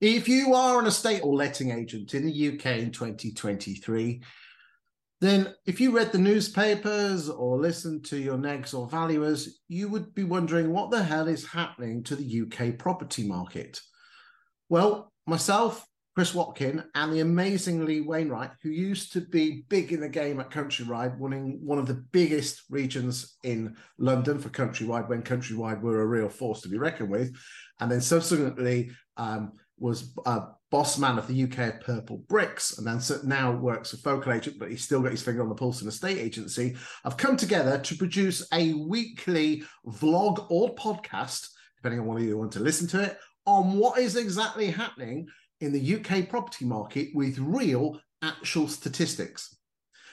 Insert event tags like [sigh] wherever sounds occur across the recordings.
If you are an estate or letting agent in the UK in 2023, then if you read the newspapers or listened to your negs or valuers, you would be wondering what the hell is happening to the UK property market. Well, myself, Chris Watkin, and the amazing Lee Wainwright, who used to be big in the game at Countrywide, winning one of the biggest regions in London for Countrywide when Countrywide were a real force to be reckoned with, and then subsequently um, was uh, boss man of the UK of Purple Bricks, and then now works for Focal Agent, but he's still got his finger on the pulse in a state agency, have come together to produce a weekly vlog or podcast, depending on whether you want to listen to it, on what is exactly happening in the UK property market with real, actual statistics.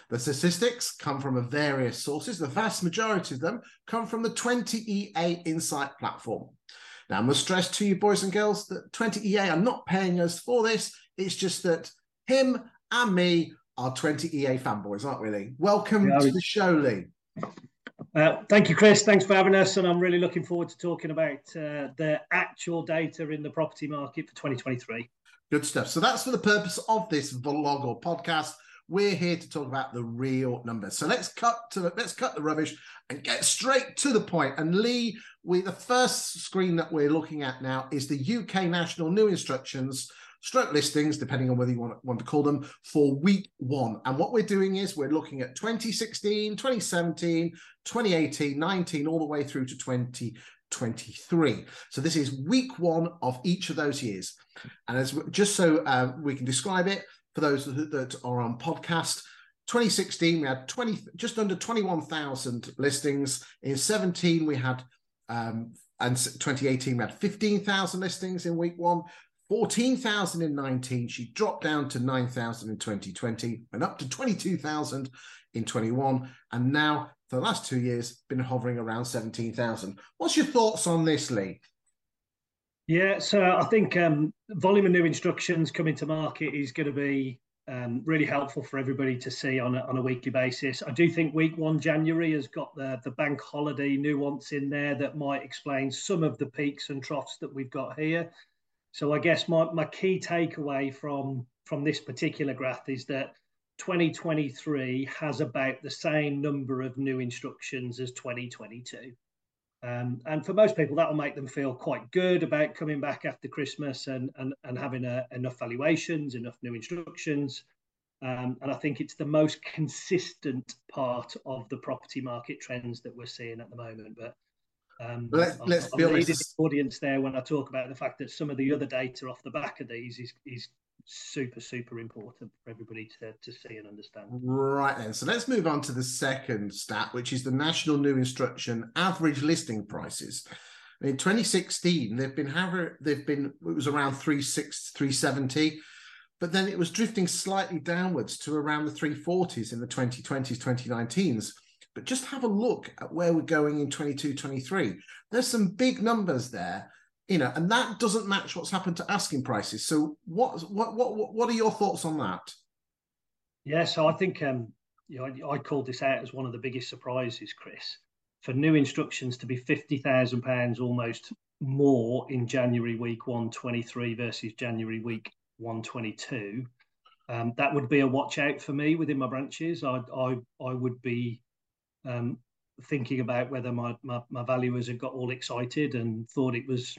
The statistics come from various sources. The vast majority of them come from the 20EA Insight platform. Now, I must stress to you, boys and girls, that 20EA are not paying us for this. It's just that him and me are 20EA fanboys, aren't we, Lee? Welcome yeah, to the show, Lee. Uh, thank you, Chris. Thanks for having us. And I'm really looking forward to talking about uh, the actual data in the property market for 2023. Good stuff. So that's for the purpose of this vlog or podcast. We're here to talk about the real numbers. So let's cut to the, let's cut the rubbish and get straight to the point. And Lee, we the first screen that we're looking at now is the UK National New Instructions stroke listings, depending on whether you want, want to call them, for week one. And what we're doing is we're looking at 2016, 2017, 2018, 19, all the way through to 2023. So this is week one of each of those years. And as just so uh, we can describe it, for those that are on podcast. 2016, we had 20, just under 21,000 listings. In 17, we had, um, and 2018, we had 15,000 listings in week one. 14,000 in 19. She dropped down to 9,000 in 2020 and up to 22,000 in 21. And now, for the last two years, been hovering around 17,000. What's your thoughts on this, Lee? Yeah, so I think um, volume of new instructions coming to market is going to be um, really helpful for everybody to see on a, on a weekly basis. I do think week one January has got the the bank holiday nuance in there that might explain some of the peaks and troughs that we've got here. So I guess my, my key takeaway from from this particular graph is that 2023 has about the same number of new instructions as 2022. Um, and for most people, that will make them feel quite good about coming back after Christmas and, and, and having a, enough valuations, enough new instructions. Um, and I think it's the most consistent part of the property market trends that we're seeing at the moment. But um, Let, us be honest. The audience there when I talk about the fact that some of the other data off the back of these is, is super super important for everybody to, to see and understand. Right then so let's move on to the second stat which is the national new instruction average listing prices. In 2016 they've been have they've been it was around 36 370 but then it was drifting slightly downwards to around the 340s in the 2020s 2019s but just have a look at where we're going in 22 23 there's some big numbers there you know, and that doesn't match what's happened to asking prices. So, what what what what are your thoughts on that? Yeah, so I think um, you know, I, called this out as one of the biggest surprises, Chris, for new instructions to be fifty thousand pounds almost more in January week one twenty three versus January week one twenty two. Um, that would be a watch out for me within my branches. I I I would be um, thinking about whether my, my, my valuers had got all excited and thought it was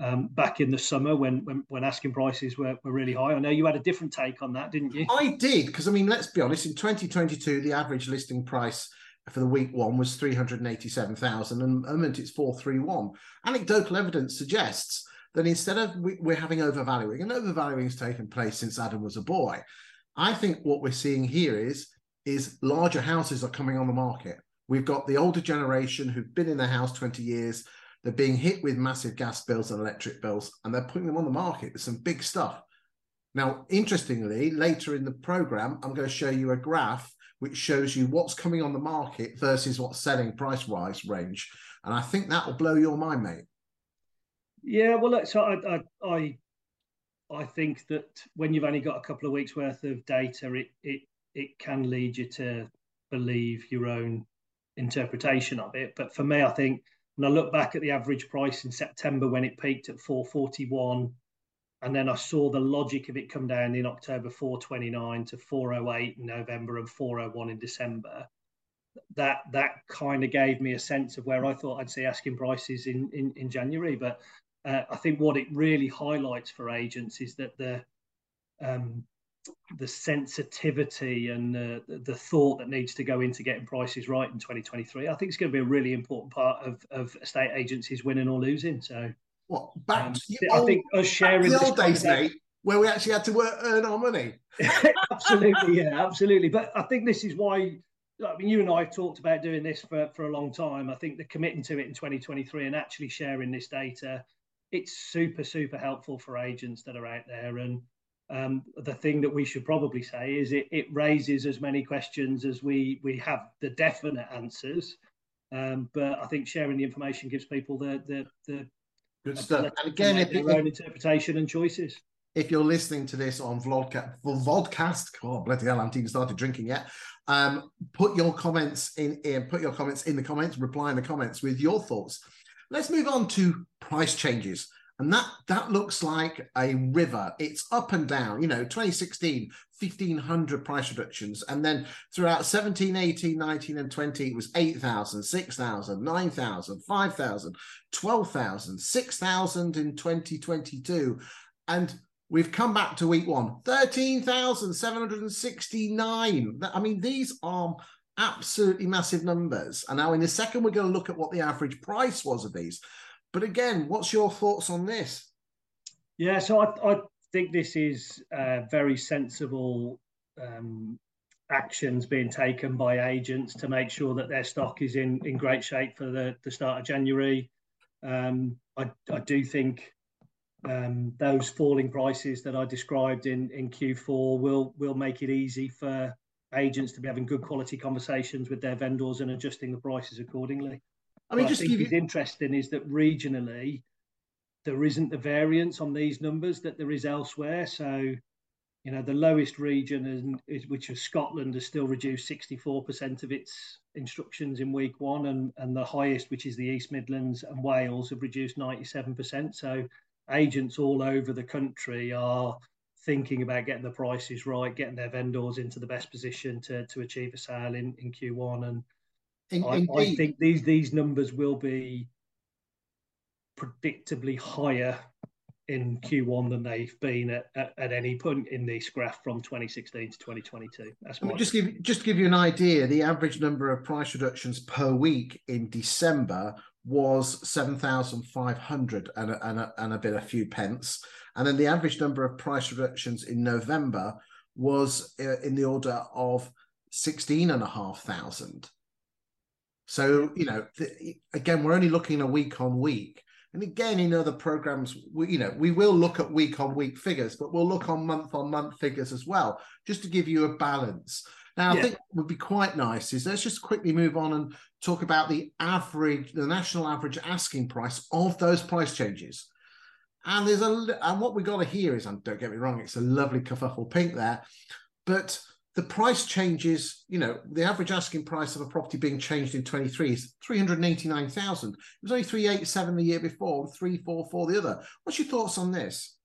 um, back in the summer when, when, when asking prices were, were really high. I know you had a different take on that, didn't you? I did because I mean, let's be honest. In 2022, the average listing price for the week one was 387,000, and at the moment it's 431. Anecdotal evidence suggests that instead of we, we're having overvaluing, and overvaluing has taken place since Adam was a boy. I think what we're seeing here is is larger houses are coming on the market. We've got the older generation who've been in their house 20 years they're being hit with massive gas bills and electric bills, and they're putting them on the market with some big stuff. Now, interestingly, later in the program, I'm going to show you a graph which shows you what's coming on the market versus what's selling price wise range. And I think that will blow your mind, mate. Yeah, well, look, so I, I, I, I think that when you've only got a couple of weeks worth of data, it, it, it can lead you to believe your own interpretation of it. But for me, I think when I look back at the average price in September when it peaked at 441 and then I saw the logic of it come down in October 429 to 408 in November and 401 in December. That that kind of gave me a sense of where I thought I'd see asking prices in in, in January. But uh, I think what it really highlights for agents is that the um, the sensitivity and the, the thought that needs to go into getting prices right in 2023. I think it's going to be a really important part of, of estate agencies winning or losing. So what back um, I old, think us sharing the old days, mate, where we actually had to work, earn our money. [laughs] absolutely, yeah, absolutely. But I think this is why. I mean, you and I have talked about doing this for, for a long time. I think the committing to it in 2023 and actually sharing this data, it's super, super helpful for agents that are out there. And um, the thing that we should probably say is it, it raises as many questions as we we have the definite answers. Um, but I think sharing the information gives people the the, the Good stuff. And again, if your own interpretation and choices. If you're listening to this on Vodcast, Vodcast, oh bloody hell, I haven't even started drinking yet. Um, put your comments in, in, put your comments in the comments, reply in the comments with your thoughts. Let's move on to price changes. And that that looks like a river. It's up and down. You know, 2016, 1,500 price reductions. And then throughout 17, 18, 19, and 20, it was 8,000, 6,000, 9,000, 5,000, 12,000, 6,000 in 2022. And we've come back to week one, 13,769. I mean, these are absolutely massive numbers. And now in a second, we're going to look at what the average price was of these. But again, what's your thoughts on this? Yeah, so I, I think this is uh, very sensible um, actions being taken by agents to make sure that their stock is in, in great shape for the, the start of January. Um, I, I do think um, those falling prices that I described in, in Q4 will will make it easy for agents to be having good quality conversations with their vendors and adjusting the prices accordingly. I mean, what just I think is you... interesting is that regionally there isn't the variance on these numbers that there is elsewhere. So, you know, the lowest region, is, which is Scotland, has still reduced 64% of its instructions in week one, and, and the highest, which is the East Midlands and Wales, have reduced 97%. So, agents all over the country are thinking about getting the prices right, getting their vendors into the best position to, to achieve a sale in, in Q1. And in, I, I, think these these numbers will be predictably higher in Q1 than they've been at, at, at, any point in this graph from 2016 to 2022. That's I mean, just give just to give you an idea. The average number of price reductions per week in December was 7,500 and a, and, a, and a bit a few pence, and then the average number of price reductions in November was uh, in the order of 16 and a half thousand. So, you know, the, again, we're only looking a week on week. And again, in other programs, we, you know, we will look at week on week figures, but we'll look on month on month figures as well, just to give you a balance. Now, yeah. I think would be quite nice is let's just quickly move on and talk about the average, the national average asking price of those price changes. And there's a, and what we got to hear is, and don't get me wrong, it's a lovely kerfuffle pink there, but the price changes, you know, the average asking price of a property being changed in 23 is 389,000. It was only 387 the year before and 344 the other. What's your thoughts on this?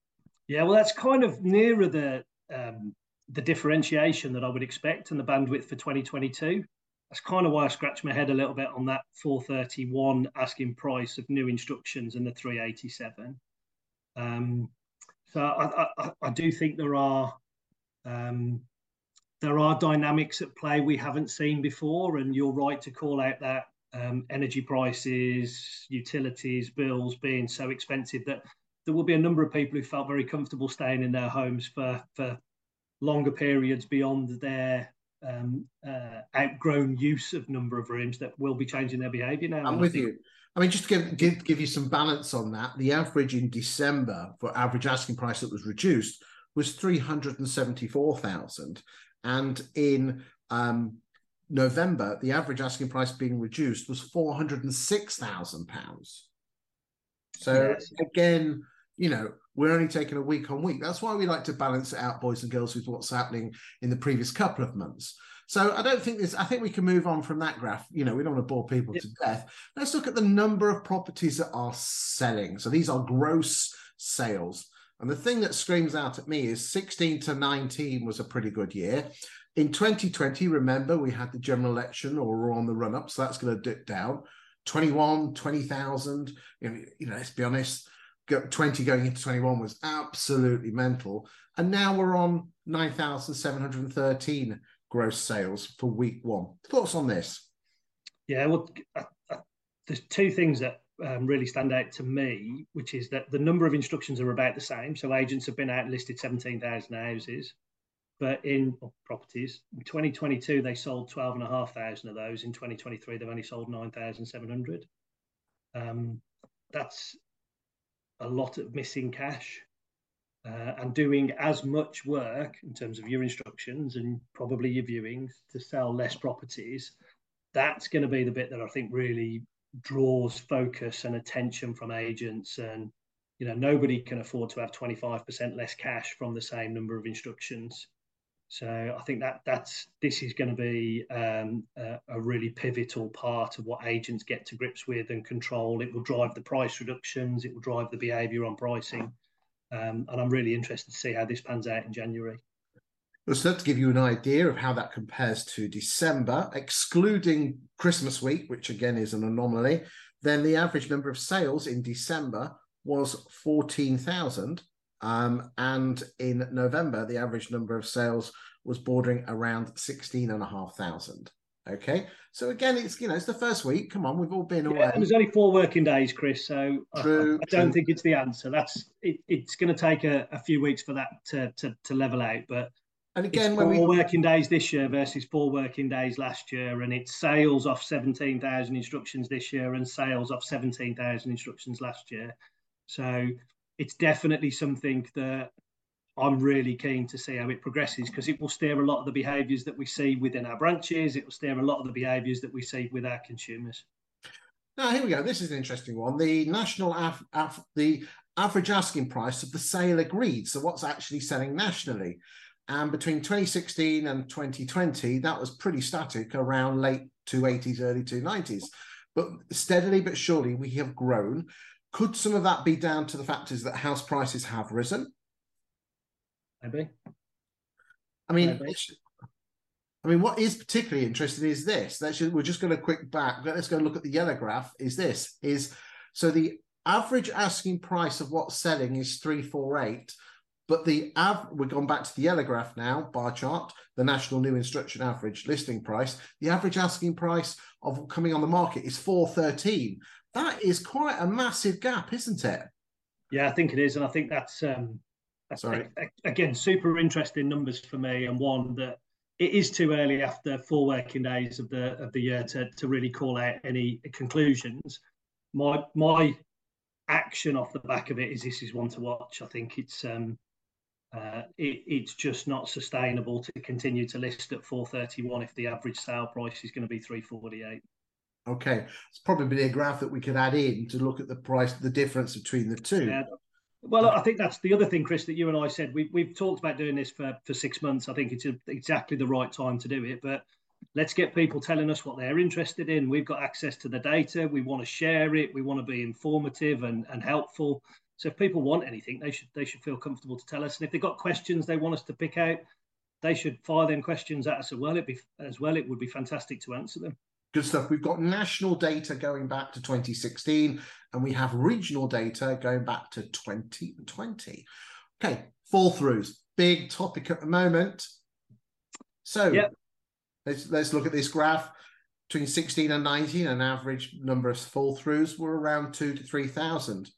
Yeah, well, that's kind of nearer the um, the differentiation that I would expect and the bandwidth for 2022. That's kind of why I scratched my head a little bit on that 431 asking price of new instructions and the 387. Um, so I, I, I do think there are um, there are dynamics at play we haven't seen before, and you're right to call out that um, energy prices, utilities, bills being so expensive that there will be a number of people who felt very comfortable staying in their homes for for longer periods beyond their um, uh, outgrown use of number of rooms that will be changing their behaviour now. I'm with you. I mean, just to give, give give you some balance on that, the average in December for average asking price that was reduced was three hundred and seventy four thousand, and in um, November, the average asking price being reduced was four hundred and six thousand pounds. So yes. again, you know, we're only taking a week on week. That's why we like to balance it out, boys and girls, with what's happening in the previous couple of months. So I don't think this. I think we can move on from that graph. You know, we don't want to bore people yep. to death. Let's look at the number of properties that are selling. So these are gross sales. And the thing that screams out at me is 16 to 19 was a pretty good year. In 2020, remember, we had the general election or we're on the run up, so that's going to dip down. 21, 20,000. You know, let's be honest, 20 going into 21 was absolutely mental. And now we're on 9,713 gross sales for week one. Thoughts on this? Yeah, well, I, I, there's two things that um, really stand out to me, which is that the number of instructions are about the same. So agents have been out listed 17,000 houses, but in properties in 2022 they sold 12,500 of those. In 2023 they've only sold 9,700. Um, that's a lot of missing cash. Uh, and doing as much work in terms of your instructions and probably your viewings to sell less properties, that's going to be the bit that I think really draws focus and attention from agents. And you know, nobody can afford to have 25% less cash from the same number of instructions. So I think that that's this is going to be um, a, a, really pivotal part of what agents get to grips with and control. It will drive the price reductions. It will drive the behaviour on pricing. Um, and I'm really interested to see how this pans out in January. So to give you an idea of how that compares to December, excluding Christmas week, which again is an anomaly, then the average number of sales in December was 14,000. Um, and in November, the average number of sales was bordering around 16,500. Okay, so again, it's you know it's the first week. Come on, we've all been away. There's only four working days, Chris. So true, I, I don't true. think it's the answer. That's it, it's going to take a, a, few weeks for that to, to, to level out. But and again, four we... working days this year versus four working days last year, and it's sales off seventeen thousand instructions this year and sales off seventeen thousand instructions last year. So it's definitely something that I'm really keen to see how it progresses because it will steer a lot of the behaviours that we see within our branches. It will steer a lot of the behaviours that we see with our consumers. Now here we go. This is an interesting one. The national af- af- the average asking price of the sale agreed. So what's actually selling nationally? And between 2016 and 2020, that was pretty static around late 280s, early 290s. But steadily but surely, we have grown. Could some of that be down to the factors that house prices have risen? Maybe. I mean, Maybe. I mean, what is particularly interesting is this. Let's we're just going to quick back. Let's go look at the yellow graph. Is this is so the average asking price of what's selling is three four eight, but the av we're gone back to the yellow graph now bar chart. The national new instruction average listing price. The average asking price of coming on the market is four thirteen. That is quite a massive gap, isn't it? Yeah, I think it is, and I think that's um, that's Sorry. Again, super interesting numbers for me, and one that it is too early after four working days of the of the year to, to really call out any conclusions. My my action off the back of it is this is one to watch. I think it's um uh, it, it's just not sustainable to continue to list at 431 if the average sale price is going to be 348. Okay, it's probably a graph that we could add in to look at the price, the difference between the two. Yeah, well, I think that's the other thing, Chris, that you and I said. We, we've talked about doing this for, for six months. I think it's a, exactly the right time to do it. But let's get people telling us what they're interested in. We've got access to the data. We want to share it. We want to be informative and, and helpful. So if people want anything, they should they should feel comfortable to tell us. And if they've got questions they want us to pick out, they should fire them questions at us as well. It be as well. It would be fantastic to answer them. Good stuff. We've got national data going back to 2016, and we have regional data going back to 2020. Okay, fall throughs, big topic at the moment. So yep. let's let's look at this graph. Between 16 and 19, an average number of fall throughs were around two to three thousand.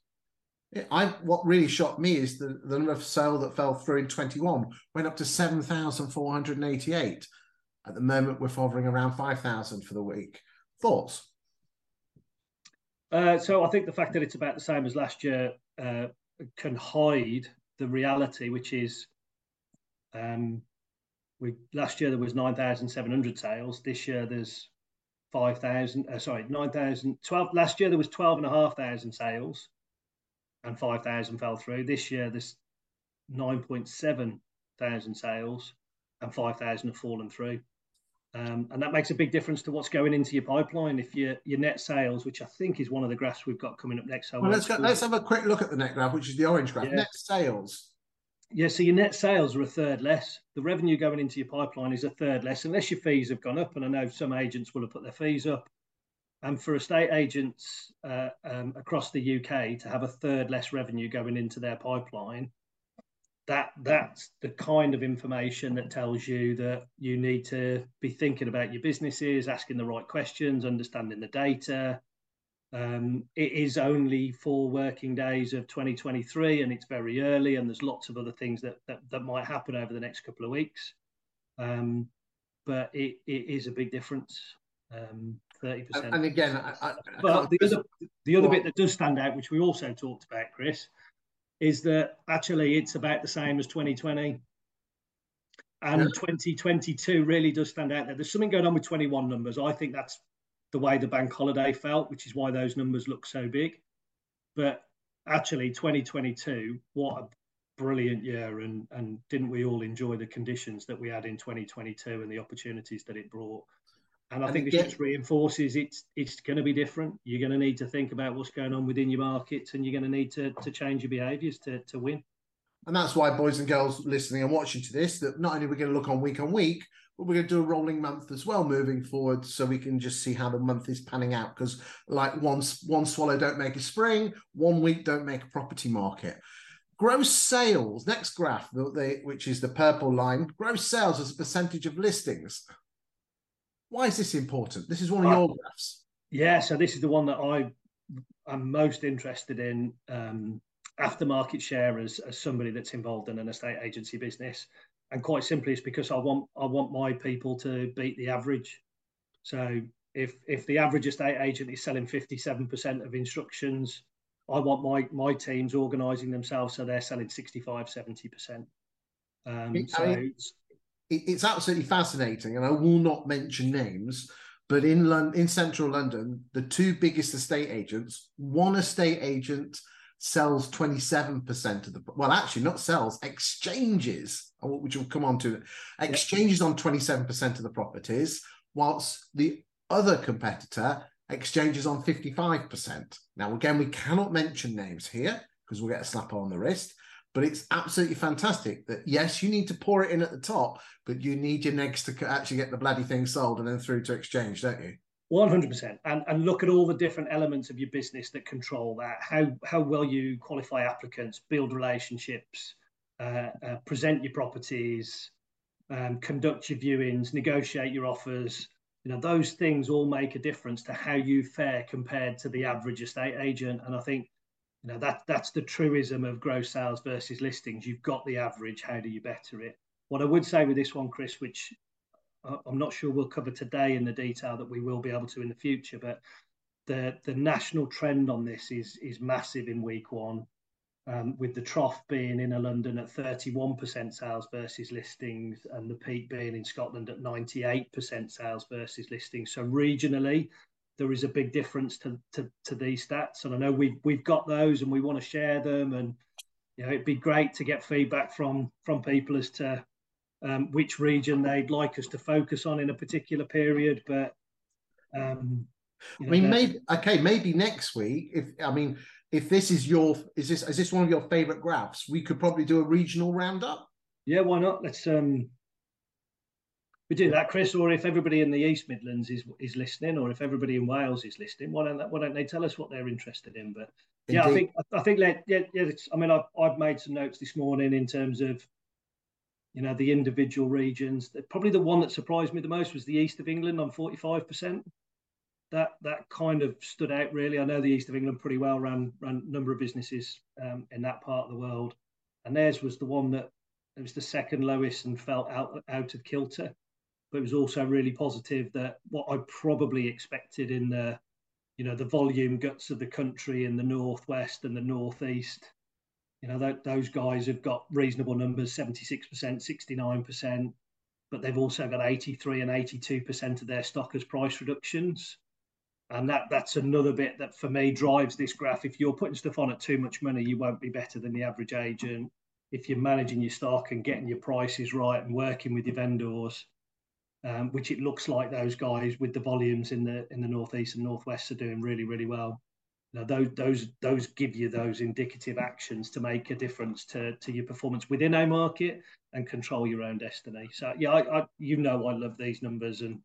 I what really shocked me is the, the number of sale that fell through in 21 went up to 7,488. At the moment, we're hovering around 5,000 for the week. Thoughts? Uh, so I think the fact that it's about the same as last year uh, can hide the reality, which is um, we last year there was 9,700 sales. This year there's 5,000, uh, sorry, 9,000, 12, last year there was 12,500 sales and 5,000 fell through. This year there's 9.7 thousand sales and 5,000 have fallen through. Um, and that makes a big difference to what's going into your pipeline. If your your net sales, which I think is one of the graphs we've got coming up next, well, let's go, let's have a quick look at the net graph, which is the orange graph. Yeah. Net sales. Yeah, so your net sales are a third less. The revenue going into your pipeline is a third less, unless your fees have gone up. And I know some agents will have put their fees up. And for estate agents uh, um, across the UK to have a third less revenue going into their pipeline that that's the kind of information that tells you that you need to be thinking about your businesses, asking the right questions, understanding the data. Um, it is only four working days of 2023, and it's very early, and there's lots of other things that that, that might happen over the next couple of weeks. Um, but it, it is a big difference. Um, 30%. And again, I, I, but the other, the other bit that does stand out, which we also talked about, Chris, is that actually it's about the same as 2020. And yeah. 2022 really does stand out there. There's something going on with 21 numbers. I think that's the way the bank holiday felt, which is why those numbers look so big. But actually, 2022, what a brilliant year. And, and didn't we all enjoy the conditions that we had in 2022 and the opportunities that it brought? And I and think again, this just reinforces it's it's going to be different. You're going to need to think about what's going on within your markets, and you're going to need to to change your behaviours to to win. And that's why, boys and girls listening and watching to this, that not only we're going to look on week on week, but we're going to do a rolling month as well moving forward, so we can just see how the month is panning out. Because like one one swallow don't make a spring, one week don't make a property market. Gross sales, next graph, which is the purple line, gross sales as a percentage of listings. Why is this important? This is one of uh, your graphs. Yeah, so this is the one that I am most interested in um, aftermarket share as, as somebody that's involved in an estate agency business. And quite simply, it's because I want I want my people to beat the average. So if if the average estate agent is selling 57% of instructions, I want my my teams organising themselves so they're selling 65, 70%. Um, so mean, it's absolutely fascinating, and I will not mention names. But in London, in central London, the two biggest estate agents, one estate agent sells 27% of the well, actually not sells, exchanges, which will come on to exchanges on 27% of the properties, whilst the other competitor exchanges on 55%. Now, again, we cannot mention names here because we'll get a slap on the wrist. But it's absolutely fantastic that yes, you need to pour it in at the top, but you need your negs to actually get the bloody thing sold and then through to exchange, don't you? One hundred percent, and and look at all the different elements of your business that control that. How how well you qualify applicants, build relationships, uh, uh, present your properties, um, conduct your viewings, negotiate your offers. You know those things all make a difference to how you fare compared to the average estate agent. And I think you know that that's the truism of gross sales versus listings. You've got the average. How do you better it? What I would say with this one, Chris, which I'm not sure we'll cover today in the detail that we will be able to in the future, but the the national trend on this is is massive in week one, um, with the trough being in London at 31% sales versus listings, and the peak being in Scotland at 98% sales versus listings. So regionally, there is a big difference to, to, to these stats. And I know we've we've got those and we want to share them. And you know, it'd be great to get feedback from from people as to um, which region they'd like us to focus on in a particular period. But um, you know, I mean, maybe okay, maybe next week. If I mean, if this is your is this is this one of your favorite graphs, we could probably do a regional roundup. Yeah, why not? Let's um we do that, Chris, or if everybody in the East Midlands is is listening, or if everybody in Wales is listening, why don't why don't they tell us what they're interested in? But Indeed. yeah, I think I think let, yeah, yeah I mean, I've I've made some notes this morning in terms of you know the individual regions. Probably the one that surprised me the most was the East of England on forty five percent. That that kind of stood out really. I know the East of England pretty well, ran ran a number of businesses um, in that part of the world, and theirs was the one that it was the second lowest and felt out out of kilter but it was also really positive that what I probably expected in the, you know, the volume guts of the country in the northwest and the northeast. You know, that, those guys have got reasonable numbers, 76%, 69%, but they've also got 83 and 82% of their stock as price reductions. And that that's another bit that for me drives this graph. If you're putting stuff on at too much money, you won't be better than the average agent. If you're managing your stock and getting your prices right and working with your vendors, um, which it looks like those guys with the volumes in the in the northeast and northwest are doing really really well. Now, those those those give you those indicative actions to make a difference to to your performance within a market and control your own destiny. So yeah, I, I you know I love these numbers and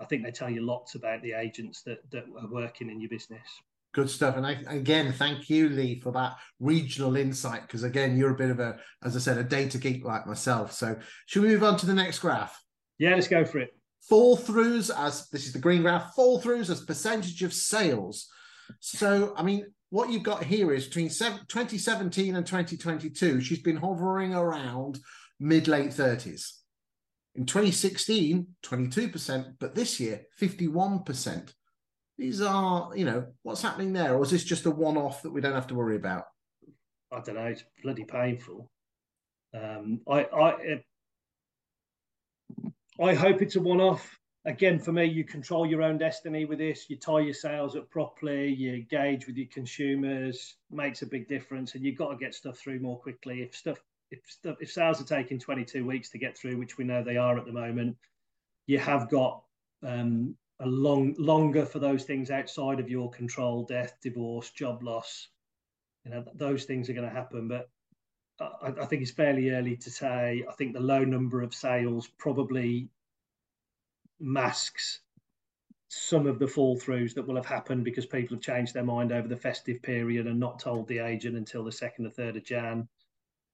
I think they tell you lots about the agents that that are working in your business. Good stuff. And I, again, thank you, Lee, for that regional insight. Because again, you're a bit of a, as I said, a data geek like myself. So, should we move on to the next graph? Yeah, let's go for it. Fall throughs as this is the green graph. Fall throughs as percentage of sales. So, I mean, what you've got here is between 2017 and 2022, she's been hovering around mid late 30s. In 2016, 22%, but this year, 51%. These are, you know, what's happening there? Or is this just a one off that we don't have to worry about? I don't know. It's bloody painful. Um, I, I, I hope it's a one off. Again, for me, you control your own destiny with this. You tie your sales up properly, you engage with your consumers, makes a big difference. And you've got to get stuff through more quickly. If stuff, if stuff, if sales are taking 22 weeks to get through, which we know they are at the moment, you have got um, a long longer for those things outside of your control death divorce job loss you know those things are going to happen but I, I, think it's fairly early to say i think the low number of sales probably masks some of the fall throughs that will have happened because people have changed their mind over the festive period and not told the agent until the second or third of jan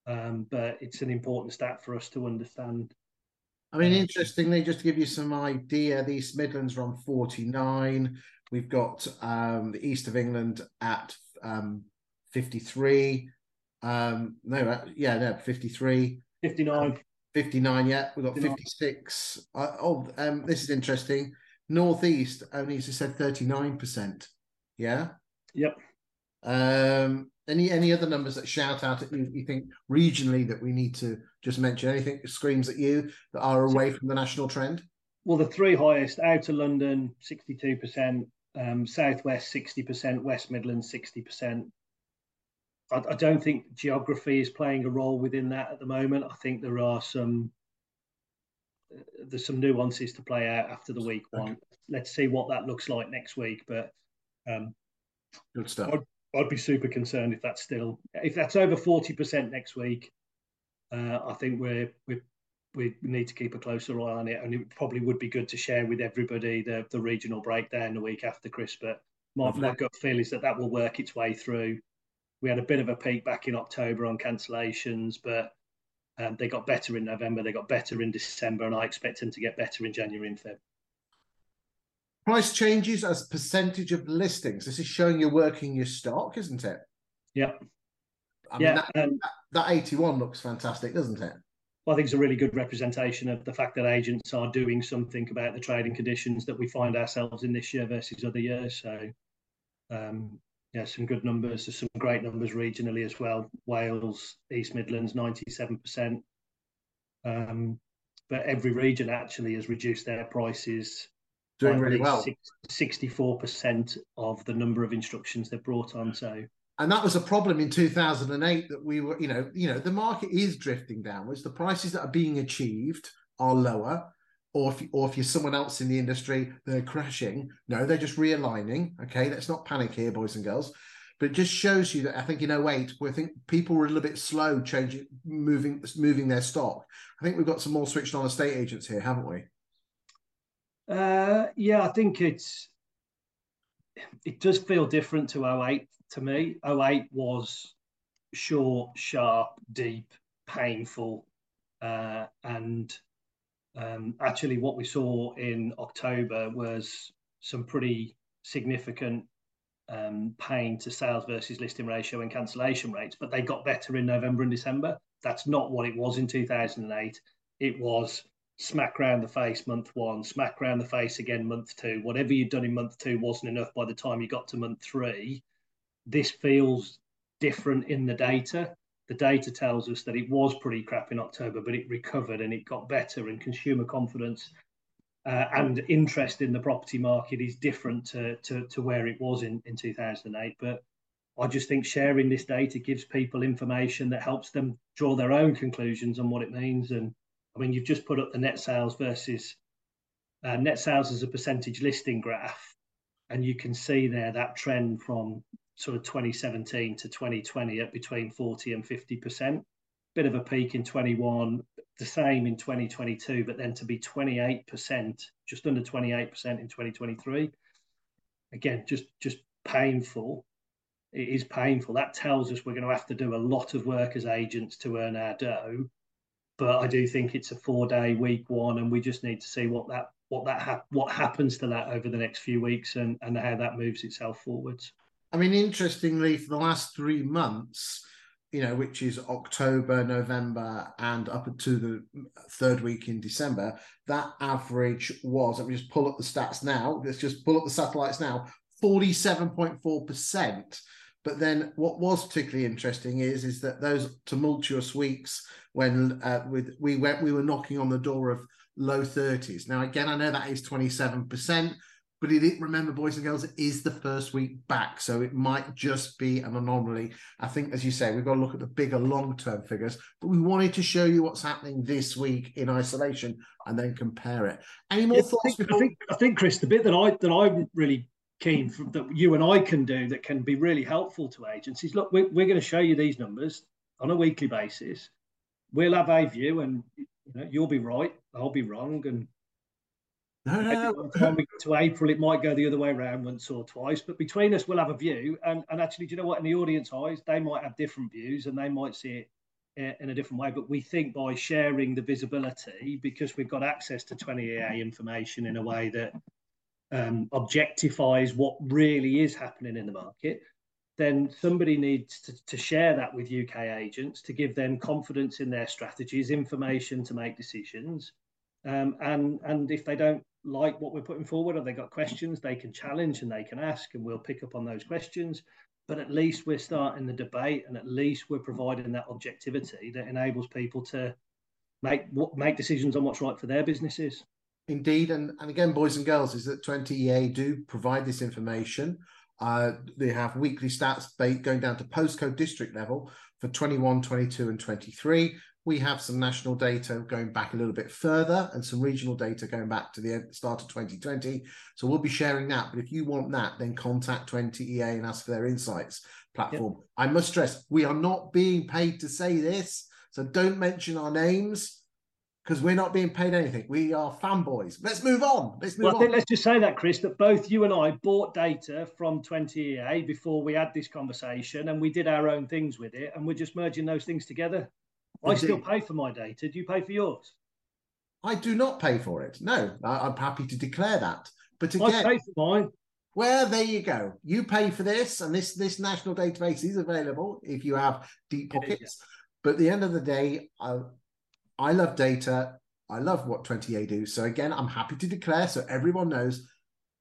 um, but it's an important stat for us to understand I mean, interestingly, just to give you some idea, the East Midlands are on 49. We've got um, the East of England at um, 53. Um, no, uh, yeah, no, 53. 59. 59, yeah. We've got 56. Uh, oh, um, this is interesting. Northeast only, as I said, 39%. Yeah. Yep. Um, any any other numbers that shout out at you, you think regionally that we need to just mention? Anything that screams at you that are away from the national trend? Well, the three highest outer London, 62%, um, Southwest, 60%, West Midlands, 60%. I, I don't think geography is playing a role within that at the moment. I think there are some there's some nuances to play out after the week one. Okay. Let's see what that looks like next week. But um, good stuff. I'd, I'd be super concerned if that's still if that's over forty percent next week. Uh, I think we're we we need to keep a closer eye on it, and it probably would be good to share with everybody the the regional breakdown the week after Chris. But my, my gut feel is that that will work its way through. We had a bit of a peak back in October on cancellations, but um, they got better in November, they got better in December, and I expect them to get better in January and February. Price changes as percentage of listings. This is showing you're working your stock, isn't it? Yeah. I mean, yeah, that, um, that, that 81 looks fantastic, doesn't it? Well, I think it's a really good representation of the fact that agents are doing something about the trading conditions that we find ourselves in this year versus other years. So, um, yeah, some good numbers. There's some great numbers regionally as well. Wales, East Midlands, 97%. Um, but every region actually has reduced their prices doing really well. Sixty-four percent of the number of instructions they brought on. So, and that was a problem in two thousand and eight that we were, you know, you know, the market is drifting downwards. The prices that are being achieved are lower. Or if, or if you're someone else in the industry, they're crashing. No, they're just realigning. Okay, let's not panic here, boys and girls. But it just shows you that I think in 08, we think people were a little bit slow changing, moving, moving their stock. I think we've got some more switched on estate agents here, haven't we? Uh, yeah, I think it's it does feel different to 08 to me. 08 was short, sharp, deep, painful, uh, and um, actually, what we saw in October was some pretty significant um, pain to sales versus listing ratio and cancellation rates, but they got better in November and December. That's not what it was in 2008. It was smack round the face month one, smack round the face again month two. Whatever you'd done in month two wasn't enough by the time you got to month three. This feels different in the data. The data tells us that it was pretty crap in October, but it recovered and it got better, and consumer confidence uh, and interest in the property market is different to, to, to where it was in, in 2008. But I just think sharing this data gives people information that helps them draw their own conclusions on what it means and I mean, you've just put up the net sales versus uh, net sales as a percentage listing graph, and you can see there that trend from sort of 2017 to 2020 at between 40 and 50 percent. Bit of a peak in 21, the same in 2022, but then to be 28 percent, just under 28 percent in 2023. Again, just just painful. It is painful. That tells us we're going to have to do a lot of work as agents to earn our dough. But I do think it's a four-day week one, and we just need to see what that what that ha- what happens to that over the next few weeks and and how that moves itself forwards. I mean, interestingly, for the last three months, you know, which is October, November, and up to the third week in December, that average was, let me just pull up the stats now. Let's just pull up the satellites now 47.4%. But then what was particularly interesting is, is that those tumultuous weeks when uh, with we went, we were knocking on the door of low 30s. Now, again, I know that is 27%, but it, remember, boys and girls, it is the first week back. So it might just be an anomaly. I think, as you say, we've got to look at the bigger long term figures, but we wanted to show you what's happening this week in isolation and then compare it. Any more yeah, thoughts? I think, before... I think, I think, Chris, the bit that I that I'm really keen for, that you and I can do that can be really helpful to agencies. Look, we're, we're going to show you these numbers on a weekly basis. We'll have a view, and you know, you'll be right, I'll be wrong, and no, no. Time we get to April, it might go the other way around once or twice. But between us, we'll have a view. And, and actually, do you know what? In the audience eyes, they might have different views and they might see it in a different way. But we think by sharing the visibility, because we've got access to 20EA information in a way that um, objectifies what really is happening in the market, then somebody needs to, to share that with UK agents to give them confidence in their strategies, information to make decisions. Um, and and if they don't like what we're putting forward or they got questions, they can challenge and they can ask, and we'll pick up on those questions. But at least we're starting the debate, and at least we're providing that objectivity that enables people to make make decisions on what's right for their businesses. Indeed, and, and again, boys and girls, is that 20EA do provide this information. Uh, they have weekly stats going down to postcode district level for 21, 22, and 23 we have some national data going back a little bit further and some regional data going back to the start of 2020. So we'll be sharing that. But if you want that, then contact 20EA and ask for their insights platform. Yep. I must stress, we are not being paid to say this. So don't mention our names because we're not being paid anything. We are fanboys. Let's move on. Let's move well, I think on. let's just say that, Chris, that both you and I bought data from 20EA before we had this conversation and we did our own things with it. And we're just merging those things together. I still pay for my data. Do you pay for yours? I do not pay for it. No, I, am happy to declare that. But again, I pay for mine. Well, there you go. You pay for this, and this this national database is available if you have deep pockets. But at the end of the day, I, I love data. I love what 20EA do. So again, I'm happy to declare so everyone knows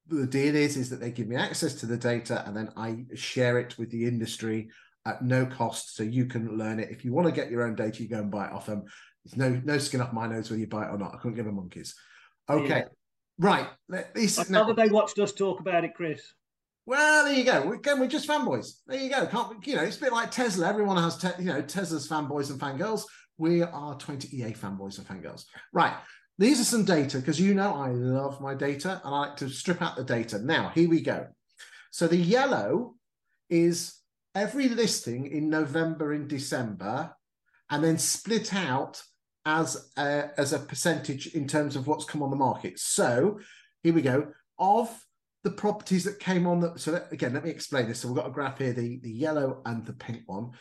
the deal is is that they give me access to the data and then I share it with the industry at no cost, so you can learn it. If you want to get your own data, you go and buy it off them. There's no no skin off my nose whether you buy it or not. I couldn't give a monkeys. Okay, yeah. right. This I now, they watched us talk about it, Chris. Well, there you go. Again, we're just fanboys. There you go. Can't you know? It's a bit like Tesla. Everyone has te- you know Tesla's fanboys and fangirls. We are 20EA fanboys and fangirls. Right. These are some data because you know I love my data and I like to strip out the data. Now, here we go. So the yellow is every listing in November and December, and then split out as a, as a percentage in terms of what's come on the market. So here we go. Of the properties that came on the so that, again, let me explain this. So we've got a graph here, the, the yellow and the pink one.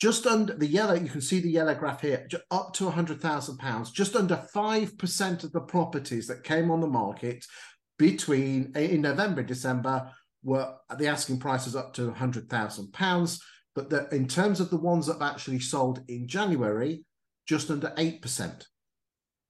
Just under the yellow, you can see the yellow graph here, up to £100,000, just under 5% of the properties that came on the market between in November and December were the asking price is up to £100,000. But the, in terms of the ones that have actually sold in January, just under 8%.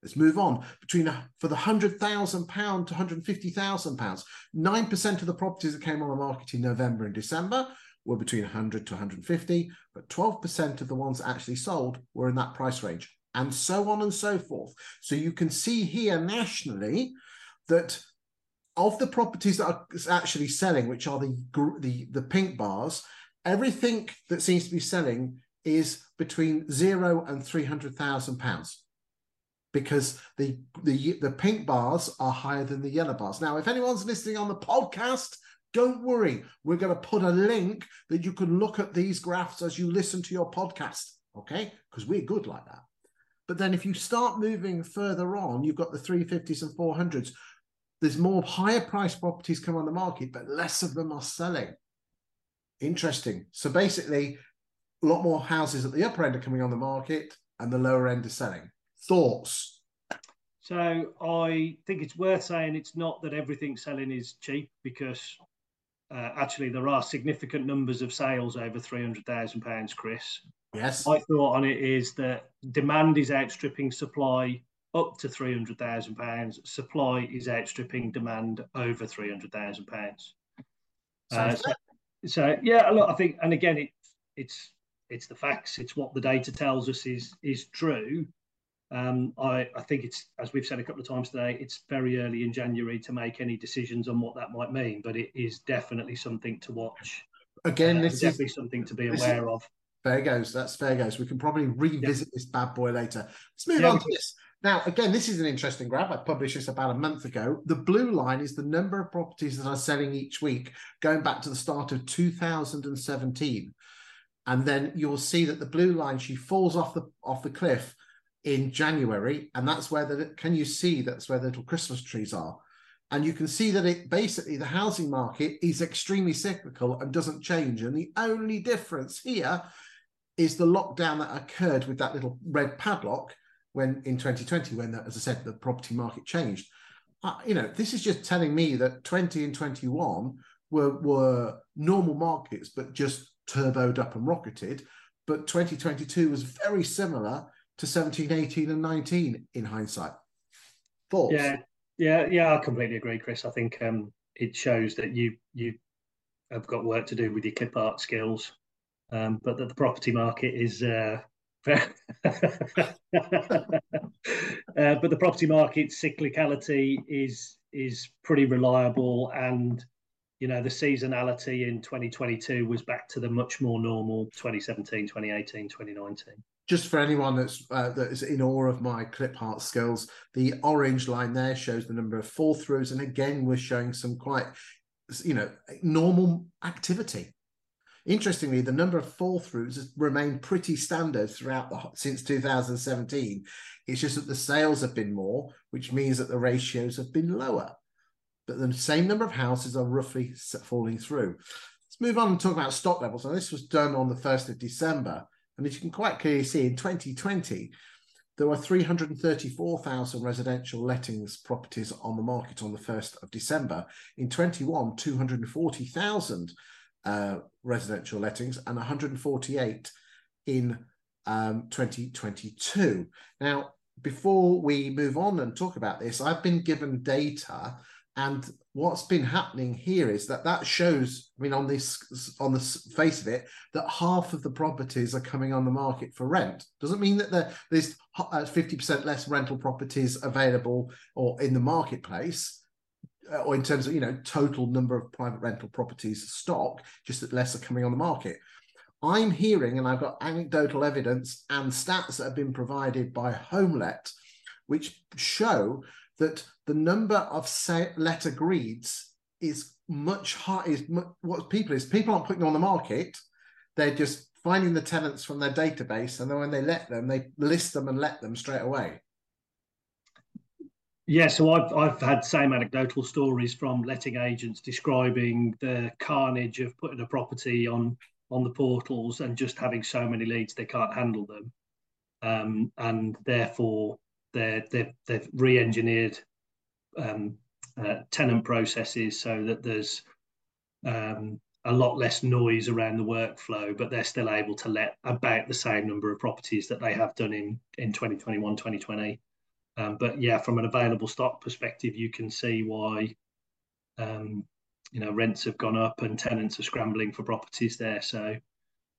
Let's move on. Between for the hundred thousand pound to hundred fifty thousand pounds, nine percent of the properties that came on the market in November and December were between hundred to one hundred fifty, but twelve percent of the ones actually sold were in that price range, and so on and so forth. So you can see here nationally that of the properties that are actually selling, which are the the the pink bars, everything that seems to be selling is between zero and three hundred thousand pounds. because the the the pink bars are higher than the yellow bars. Now, if anyone's listening on the podcast, don't worry. We're going to put a link that you can look at these graphs as you listen to your podcast. Okay, because we're good like that. But then if you start moving further on, you've got the 350s and 400s. There's more higher price properties come on the market, but less of them are selling. Interesting. So basically, a lot more houses at the upper end are coming on the market and the lower end is selling. Thoughts? So I think it's worth saying it's not that everything selling is cheap because uh, actually there are significant numbers of sales over three hundred thousand pounds, Chris. Yes. My thought on it is that demand is outstripping supply up to three hundred thousand pounds. Supply is outstripping demand over three hundred thousand pounds. Uh, so, so yeah, look, I think, and again, it, it's it's the facts. It's what the data tells us is is true. Um, I, I, think it's, as we've said a couple of times today, it's very early in January to make any decisions on what that might mean, but it is definitely something to watch. Again, uh, this is definitely something to be aware is, of. Fair goes. That's fair goes. We can probably revisit this bad boy later. Let's move yeah, on to this. Now, again, this is an interesting graph. I published this about a month ago. The blue line is the number of properties that are selling each week, going back to the start of 2017 and then you'll see that the blue line she falls off the off the cliff in January, and that's where the can you see that's where the little Christmas trees are, and you can see that it basically the housing market is extremely cyclical and doesn't change, and the only difference here is the lockdown that occurred with that little red padlock when in 2020 when as I said the property market changed. Uh, you know, this is just telling me that 20 and 21 were were normal markets, but just turboed up and rocketed. But 2022 was very similar to 17, 18, and 19 in hindsight. Thoughts? Yeah, yeah, yeah. I completely agree, Chris. I think um, it shows that you you have got work to do with your clip art skills, um, but that the property market is. Uh, uh, [laughs] but the property market cyclicality is is pretty reliable and you know the seasonality in 2022 was back to the much more normal 2017 2018 2019 just for anyone that's uh, that is in awe of my clip art skills the orange line there shows the number of fall throughs and again we're showing some quite you know normal activity interestingly the number of fall throughs has remained pretty standard throughout the since 2017 it's just that the sales have been more which means that the ratios have been lower but the same number of houses are roughly falling through. Let's move on and talk about stock levels. Now, this was done on the 1st of December. And as you can quite clearly see, in 2020, there were 334,000 residential lettings properties on the market on the 1st of December. In 21, 240,000 uh, residential lettings and 148 in um, 2022. Now, before we move on and talk about this, I've been given data and what's been happening here is that that shows, I mean, on this on the face of it, that half of the properties are coming on the market for rent. Doesn't mean that there's uh, fifty percent less rental properties available or in the marketplace, uh, Uh, or in terms of you know total number of private rental properties stock, just that less are coming on the market. I'm hearing, and I've got anecdotal evidence and stats that have been provided by HomeLet, which show that the number of say, let agreeds is much higher. Is what people is people aren't putting on the market; they're just finding the tenants from their database, and then when they let them, they list them and let them straight away. Yeah, so I've I've had same anecdotal stories from letting agents describing the carnage of putting a property on on the portals and just having so many leads they can't handle them, um, and therefore they're, they've, they've re-engineered um, uh, tenant processes so that there's um, a lot less noise around the workflow, but they're still able to let about the same number of properties that they have done in, in 2021, 2020. Um, but yeah, from an available stock perspective, you can see why um, you know rents have gone up and tenants are scrambling for properties there. So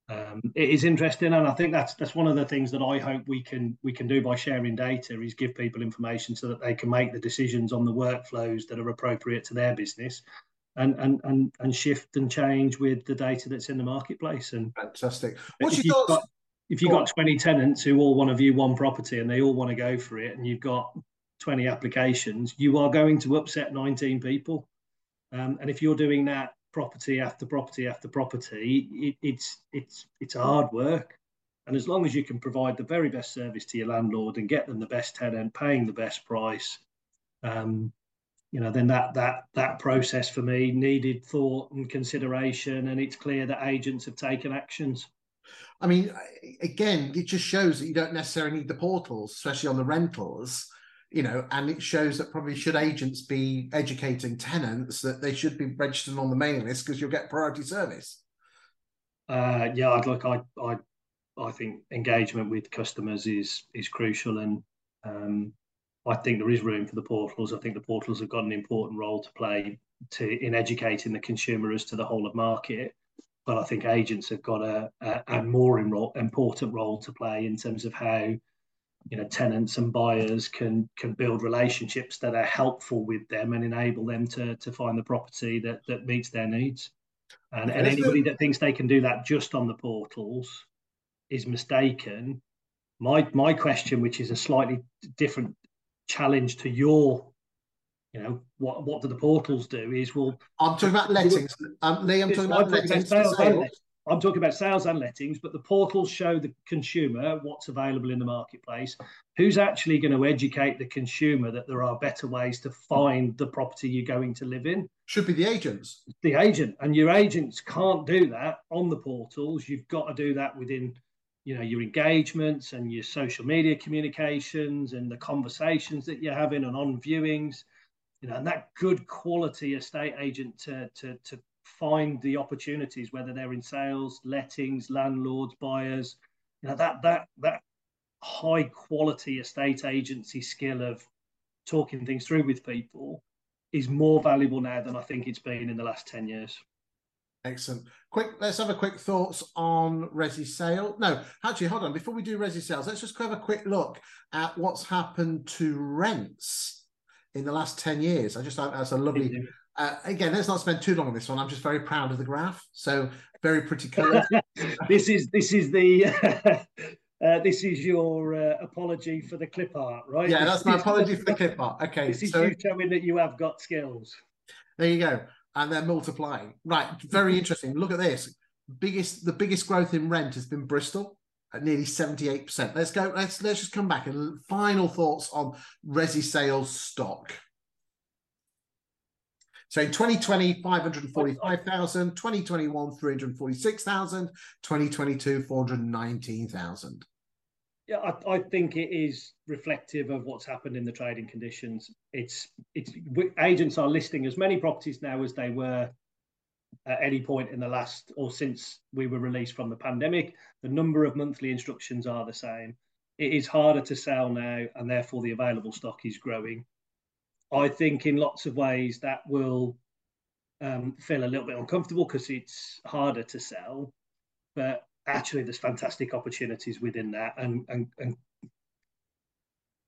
um, it is interesting, and I think that's that's one of the things that I hope we can we can do by sharing data is give people information so that they can make the decisions on the workflows that are appropriate to their business, and and and and shift and change with the data that's in the marketplace. And fantastic. What's your thoughts? Got, if you've got 20 tenants who all want to view one property and they all want to go for it, and you've got 20 applications, you are going to upset 19 people. Um, and if you're doing that property after property after property, it, it's it's it's hard work. And as long as you can provide the very best service to your landlord and get them the best tenant, paying the best price, um, you know, then that that that process for me needed thought and consideration, and it's clear that agents have taken actions. I mean, again, it just shows that you don't necessarily need the portals, especially on the rentals. You know, and it shows that probably should agents be educating tenants that they should be registered on the mailing list because you'll get priority service. Uh, yeah, look, I, I, I think engagement with customers is is crucial, and um, I think there is room for the portals. I think the portals have got an important role to play to in educating the consumer as to the whole of market. But I think agents have got a, a, a more important role to play in terms of how you know tenants and buyers can can build relationships that are helpful with them and enable them to to find the property that that meets their needs. And, and anybody that thinks they can do that just on the portals is mistaken. My my question, which is a slightly different challenge to your you know what what do the portals do is well i'm talking about lettings. Um, lee i'm talking about, lettings. sales, sales. i'm talking about sales and lettings but the portals show the consumer what's available in the marketplace. Who's actually going to educate the consumer that there are better ways to find the property you're going to live in? Should be the agents. The agent and your agents can't do that on the portals. You've got to do that within you know your engagements and your social media communications and the conversations that you're having and on viewings you know and that good quality estate agent to to to find the opportunities whether they're in sales lettings landlords buyers you know that that that high quality estate agency skill of talking things through with people is more valuable now than i think it's been in the last 10 years Excellent. Quick, let's have a quick thoughts on Resi Sale. No, actually, hold on. Before we do Resi Sales, let's just have a quick look at what's happened to rents in the last 10 years. I just thought that's a lovely. Uh, again, let's not spend too long on this one. I'm just very proud of the graph. So very pretty [laughs] colour. this is this is the [laughs] uh, this is your uh, apology for the clip art, right? Yeah, that's my apology for the clip art. Okay, this is so, you showing that you have got skills. There you go and they're multiplying. Right, very interesting. Look at this. Biggest the biggest growth in rent has been Bristol nearly 78%. Let's go, let's let's just come back and final thoughts on Resi sales stock. So in 2020, 545,000, 2021, 346,000, 2022, 419,000. Yeah, I, I, think it is reflective of what's happened in the trading conditions. It's it's agents are listing as many properties now as they were at any point in the last or since we were released from the pandemic. The number of monthly instructions are the same. It is harder to sell now, and therefore the available stock is growing. I think in lots of ways that will um, feel a little bit uncomfortable because it's harder to sell. But actually there's fantastic opportunities within that and, and, and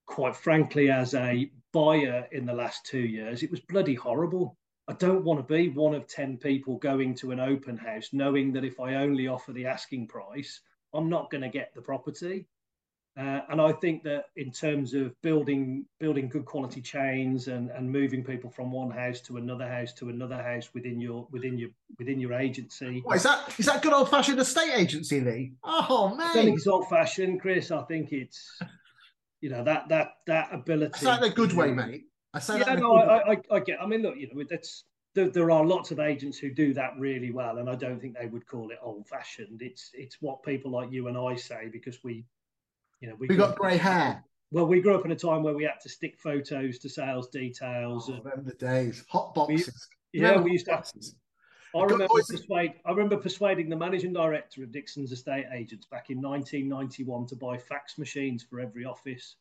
quite frankly as a buyer in the last two years it was bloody horrible i don't want to be one of 10 people going to an open house knowing that if i only offer the asking price i'm not going to get the property uh, and I think that in terms of building building good quality chains and, and moving people from one house to another house to another house within your within your within your agency. What, is that is that good old fashioned estate agency, Lee? Oh man, I think it's old fashioned, Chris. I think it's you know that that that ability. I say that the good way, mate. I say yeah, that. no, I, I, I get. I mean, look, you know, that's there, there, are lots of agents who do that really well, and I don't think they would call it old fashioned. It's it's what people like you and I say because we you know, we, we got grey hair. Well, we grew up in a time where we had to stick photos to sales details. Oh, and, the days, hot boxes. We, yeah, we used to. Have, I remember, persuade, I remember persuading the managing director of Dixon's estate agents back in 1991 to buy fax machines for every office.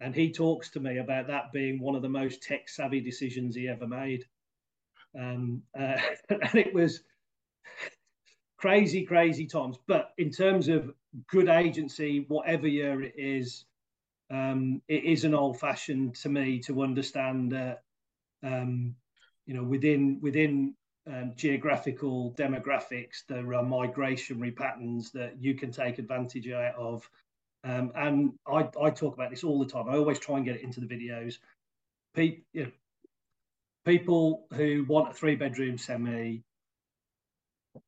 And he talks to me about that being one of the most tech savvy decisions he ever made. Um, uh, [laughs] and it was crazy, crazy times. But in terms of good agency, whatever year it is, um, it is an old fashioned to me to understand that, um, you know, within within um, geographical demographics, there are migratory patterns that you can take advantage out of. Um, and I, I, talk about this all the time. I always try and get it into the videos. People, you know, people who want a three bedroom semi,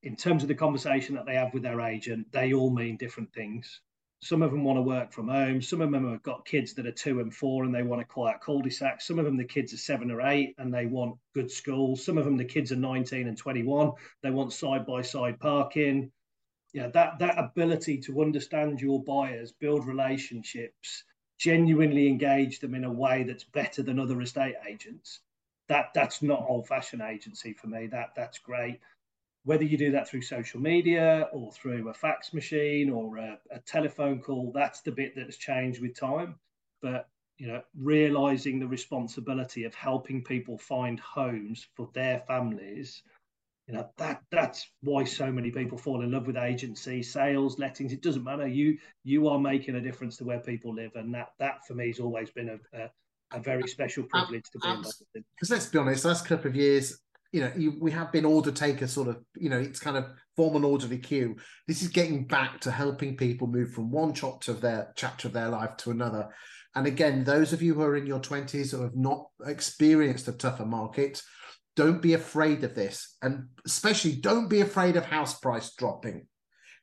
in terms of the conversation that they have with their agent, they all mean different things. Some of them want to work from home. Some of them have got kids that are two and four and they want a quiet cul-de-sac. Some of them, the kids are seven or eight and they want good schools. Some of them, the kids are 19 and 21. They want side-by-side parking. Yeah, that, that ability to understand your buyers, build relationships, genuinely engage them in a way that's better than other estate agents. That that's not old-fashioned agency for me. That that's great whether you do that through social media or through a fax machine or a, a, telephone call, that's the bit that's changed with time. But you know, realizing the responsibility of helping people find homes for their families, you know, that that's why so many people fall in love with agency, sales, lettings. It doesn't matter. You you are making a difference to where people live, and that that for me has always been a, a a very special privilege to be involved in. Because let's be honest, last couple of years, you know, you, we have been order takers sort of, you know, it's kind of form an orderly queue. This is getting back to helping people move from one chapter of their chapter of their life to another. And again, those of you who are in your 20s or have not experienced a tougher market, don't be afraid of this. And especially don't be afraid of house price dropping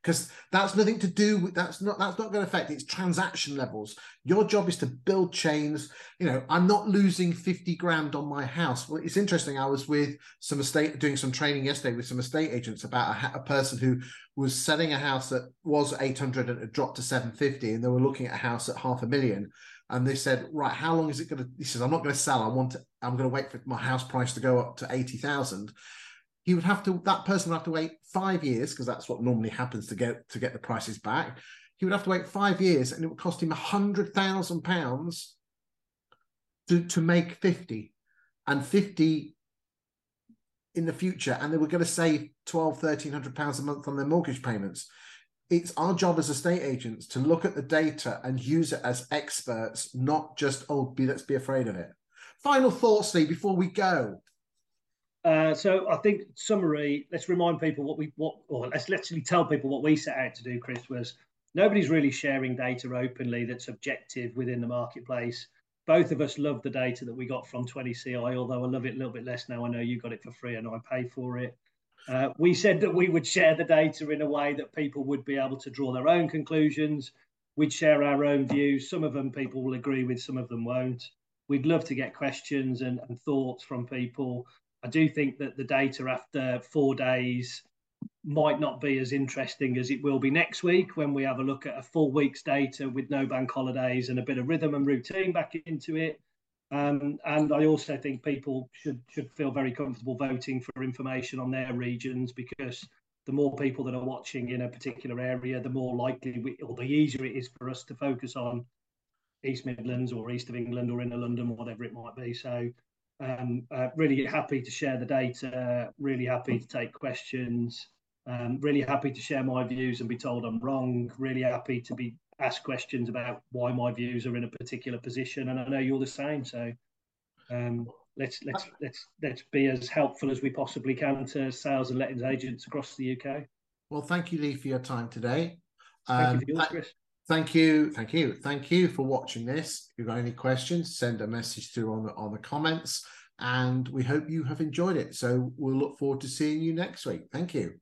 because that's nothing to do with that's not that's not going to affect its transaction levels. Your job is to build chains. You know i'm not losing 50 grand on my house. Well it's interesting i was with some estate doing some training yesterday with some estate agents about a, a person who was selling a house that was 800 and it dropped to 750 and they were looking at a house at half a million and they said right how long is it going to he says i'm not going to sell i want to i'm going to wait for my house price to go up to 80000 he would have to that person would have to wait five years because that's what normally happens to get to get the prices back. He would have to wait five years, and it would cost him a hundred thousand pounds to to make fifty, and fifty in the future, and they were going to save 12, 1300 pounds a month on their mortgage payments. It's our job as estate agents to look at the data and use it as experts, not just oh, be let's be afraid of it. Final thoughts, Lee, before we go. Uh, so I think summary. Let's remind people what we what, or let's literally tell people what we set out to do. Chris was nobody's really sharing data openly that's objective within the marketplace. Both of us love the data that we got from TwentyCi, although I love it a little bit less now. I know you got it for free and I pay for it. Uh, we said that we would share the data in a way that people would be able to draw their own conclusions. We'd share our own views. Some of them people will agree with, some of them won't. We'd love to get questions and, and thoughts from people. I do think that the data after four days might not be as interesting as it will be next week when we have a look at a full week's data with no bank holidays and a bit of rhythm and routine back into it. Um, and I also think people should should feel very comfortable voting for information on their regions because the more people that are watching in a particular area, the more likely we, or the easier it is for us to focus on East Midlands or East of England or Inner London, whatever it might be. So um, uh, really happy to share the data, really happy to take questions, um, really happy to share my views and be told I'm wrong, really happy to be asked questions about why my views are in a particular position. And I know you're the same. So um, let's let's let's let's be as helpful as we possibly can to sales and lettings agents across the UK. Well, thank you, Lee, for your time today. Thank you, yours, Chris. Thank you, thank you, thank you for watching this. If you've got any questions, send a message through on the on the comments, and we hope you have enjoyed it. So we'll look forward to seeing you next week. Thank you.